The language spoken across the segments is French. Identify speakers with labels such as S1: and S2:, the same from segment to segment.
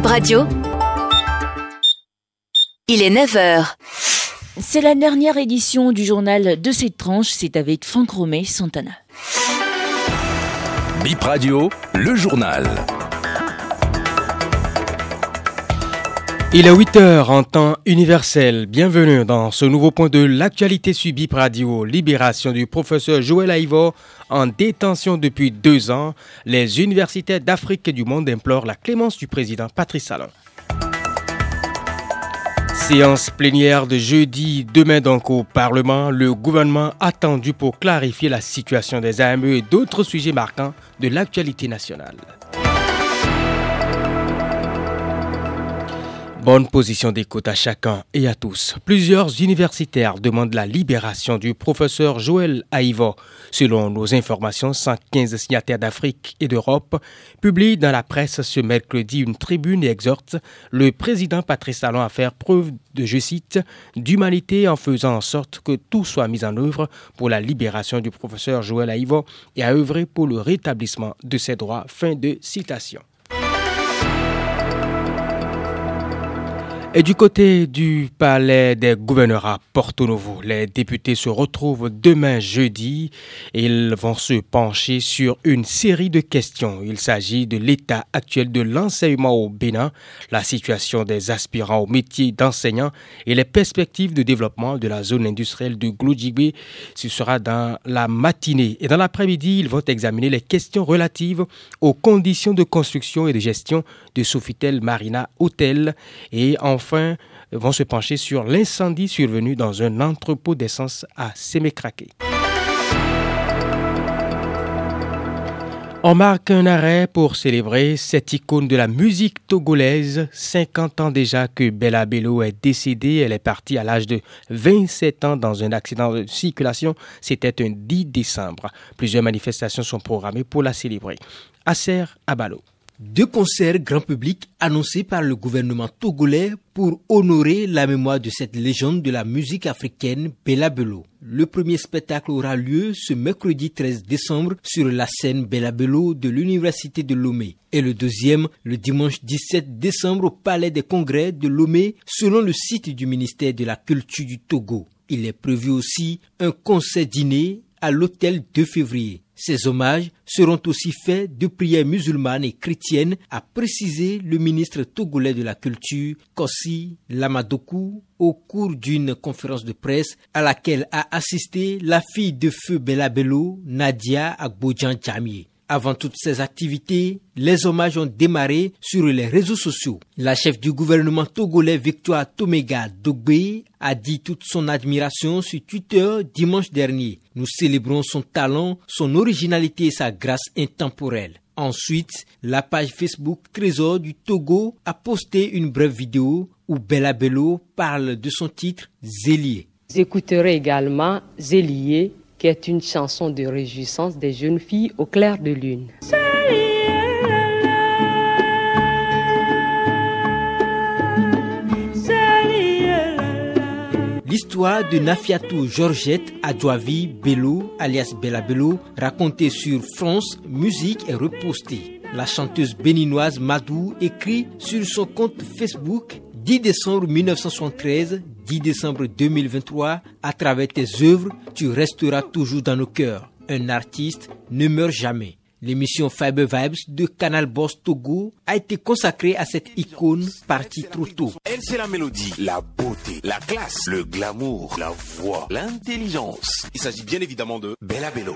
S1: Bip Radio. Il est 9h.
S2: C'est la dernière édition du journal de cette tranche, c'est avec Franck Romé Santana.
S3: Bip Radio, le journal.
S4: Il est 8h en temps universel. Bienvenue dans ce nouveau point de l'actualité sur Bip Radio. Libération du professeur Joël Aïvo en détention depuis deux ans. Les universités d'Afrique et du monde implorent la clémence du président Patrice Talon. Séance plénière de jeudi, demain donc au Parlement, le gouvernement attendu pour clarifier la situation des AME et d'autres sujets marquants de l'actualité nationale. Bonne position d'écoute à chacun et à tous. Plusieurs universitaires demandent la libération du professeur Joël Aïvo. Selon nos informations, 115 signataires d'Afrique et d'Europe publient dans la presse ce mercredi une tribune et exhortent le président Patrice Talon à faire preuve de, je cite, d'humanité en faisant en sorte que tout soit mis en œuvre pour la libération du professeur Joël Aïvo et à œuvrer pour le rétablissement de ses droits. Fin de citation. Et du côté du palais des gouverneurs à Porto Novo, les députés se retrouvent demain jeudi ils vont se pencher sur une série de questions. Il s'agit de l'état actuel de l'enseignement au Bénin, la situation des aspirants au métier d'enseignant et les perspectives de développement de la zone industrielle de Glodjibé. Ce sera dans la matinée. Et dans l'après-midi, ils vont examiner les questions relatives aux conditions de construction et de gestion de Sofitel Marina Hotel et enfin vont se pencher sur l'incendie survenu dans un entrepôt d'essence à Sémécraqué. On marque un arrêt pour célébrer cette icône de la musique togolaise. 50 ans déjà que Bella Bello est décédée. Elle est partie à l'âge de 27 ans dans un accident de circulation. C'était un 10 décembre. Plusieurs manifestations sont programmées pour la célébrer. Acer Abalo.
S5: Deux concerts grand public annoncés par le gouvernement togolais pour honorer la mémoire de cette légende de la musique africaine Bella Bello. Le premier spectacle aura lieu ce mercredi 13 décembre sur la scène Bella Bello de l'université de Lomé et le deuxième le dimanche 17 décembre au palais des congrès de Lomé selon le site du ministère de la Culture du Togo. Il est prévu aussi un concert dîner à l'hôtel 2 février. Ces hommages seront aussi faits de prières musulmanes et chrétiennes, a précisé le ministre togolais de la Culture, Kossi Lamadoku, au cours d'une conférence de presse à laquelle a assisté la fille de feu Bella Bello, Nadia Agbodjan Djamie. Avant toutes ces activités, les hommages ont démarré sur les réseaux sociaux. La chef du gouvernement togolais Victoire Tomega Dogbe a dit toute son admiration sur Twitter dimanche dernier. Nous célébrons son talent, son originalité et sa grâce intemporelle. Ensuite, la page Facebook Trésor du Togo a posté une brève vidéo où Bella Bello parle de son titre Zélier.
S6: J'écouterai également Zélier qui est une chanson de réjouissance des jeunes filles au clair de lune.
S5: L'histoire de Nafiatou Georgette Adjoavi Bello, alias Bella Bello, racontée sur France Musique est repostée. La chanteuse béninoise Madou écrit sur son compte Facebook 10 décembre 1973, 10 décembre 2023, à travers tes œuvres, tu resteras toujours dans nos cœurs. Un artiste ne meurt jamais. L'émission Fiber Vibes de Canal Boss Togo a été consacrée à cette icône partie trop tôt.
S3: Elle, c'est la mélodie, la beauté, la classe, le glamour, la voix, l'intelligence. Il s'agit bien évidemment de Bella Bello.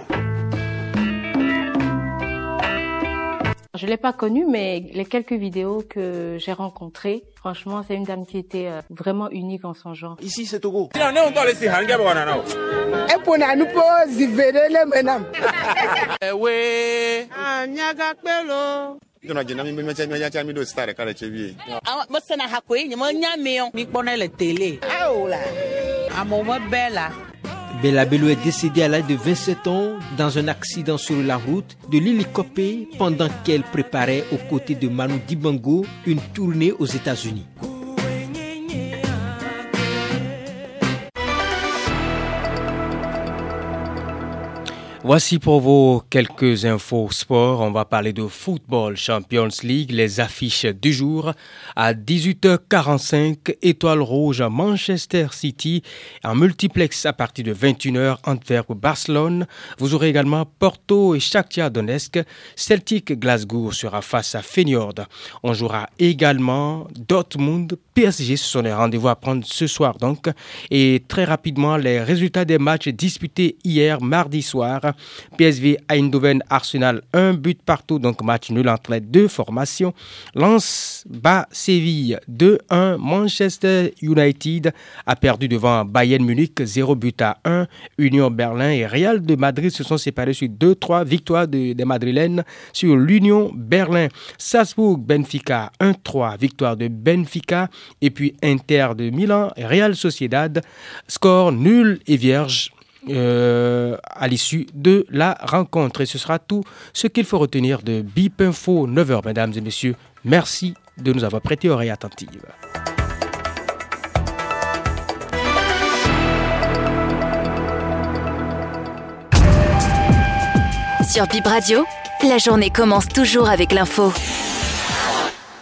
S6: Je l'ai pas connue, mais les quelques vidéos que j'ai rencontrées, franchement, c'est une dame qui était euh, vraiment unique en son genre.
S3: Ici, c'est Togo.
S5: Bella Bello est décédée à l'âge de 27 ans dans un accident sur la route de l'hélicoptère pendant qu'elle préparait aux côtés de Manu Dibango une tournée aux États-Unis.
S4: Voici pour vous quelques infos sport. On va parler de Football Champions League, les affiches du jour. À 18h45, Étoile Rouge à Manchester City. En multiplex à partir de 21h, Antwerp-Barcelone. Vous aurez également Porto et Shakhtar Donetsk. Celtic Glasgow sera face à Feyenoord. On jouera également Dortmund, PSG. Ce sont les rendez-vous à prendre ce soir donc. Et très rapidement, les résultats des matchs disputés hier mardi soir. PSV Eindhoven Arsenal, un but partout, donc match nul entre les deux formations. Lance bas Séville 2-1. Manchester United a perdu devant Bayern Munich 0 but à 1. Union Berlin et Real de Madrid se sont séparés sur 2-3 victoires des Madrilènes sur l'Union Berlin. Salzbourg Benfica 1-3 victoire de Benfica et puis Inter de Milan Real Sociedad score nul et vierge euh, à l'issue de la rencontre. Et ce sera tout ce qu'il faut retenir de BIP Info 9h, mesdames et messieurs. Merci de nous avoir prêté oreille attentive.
S1: Sur Bip Radio, la journée commence toujours avec l'info.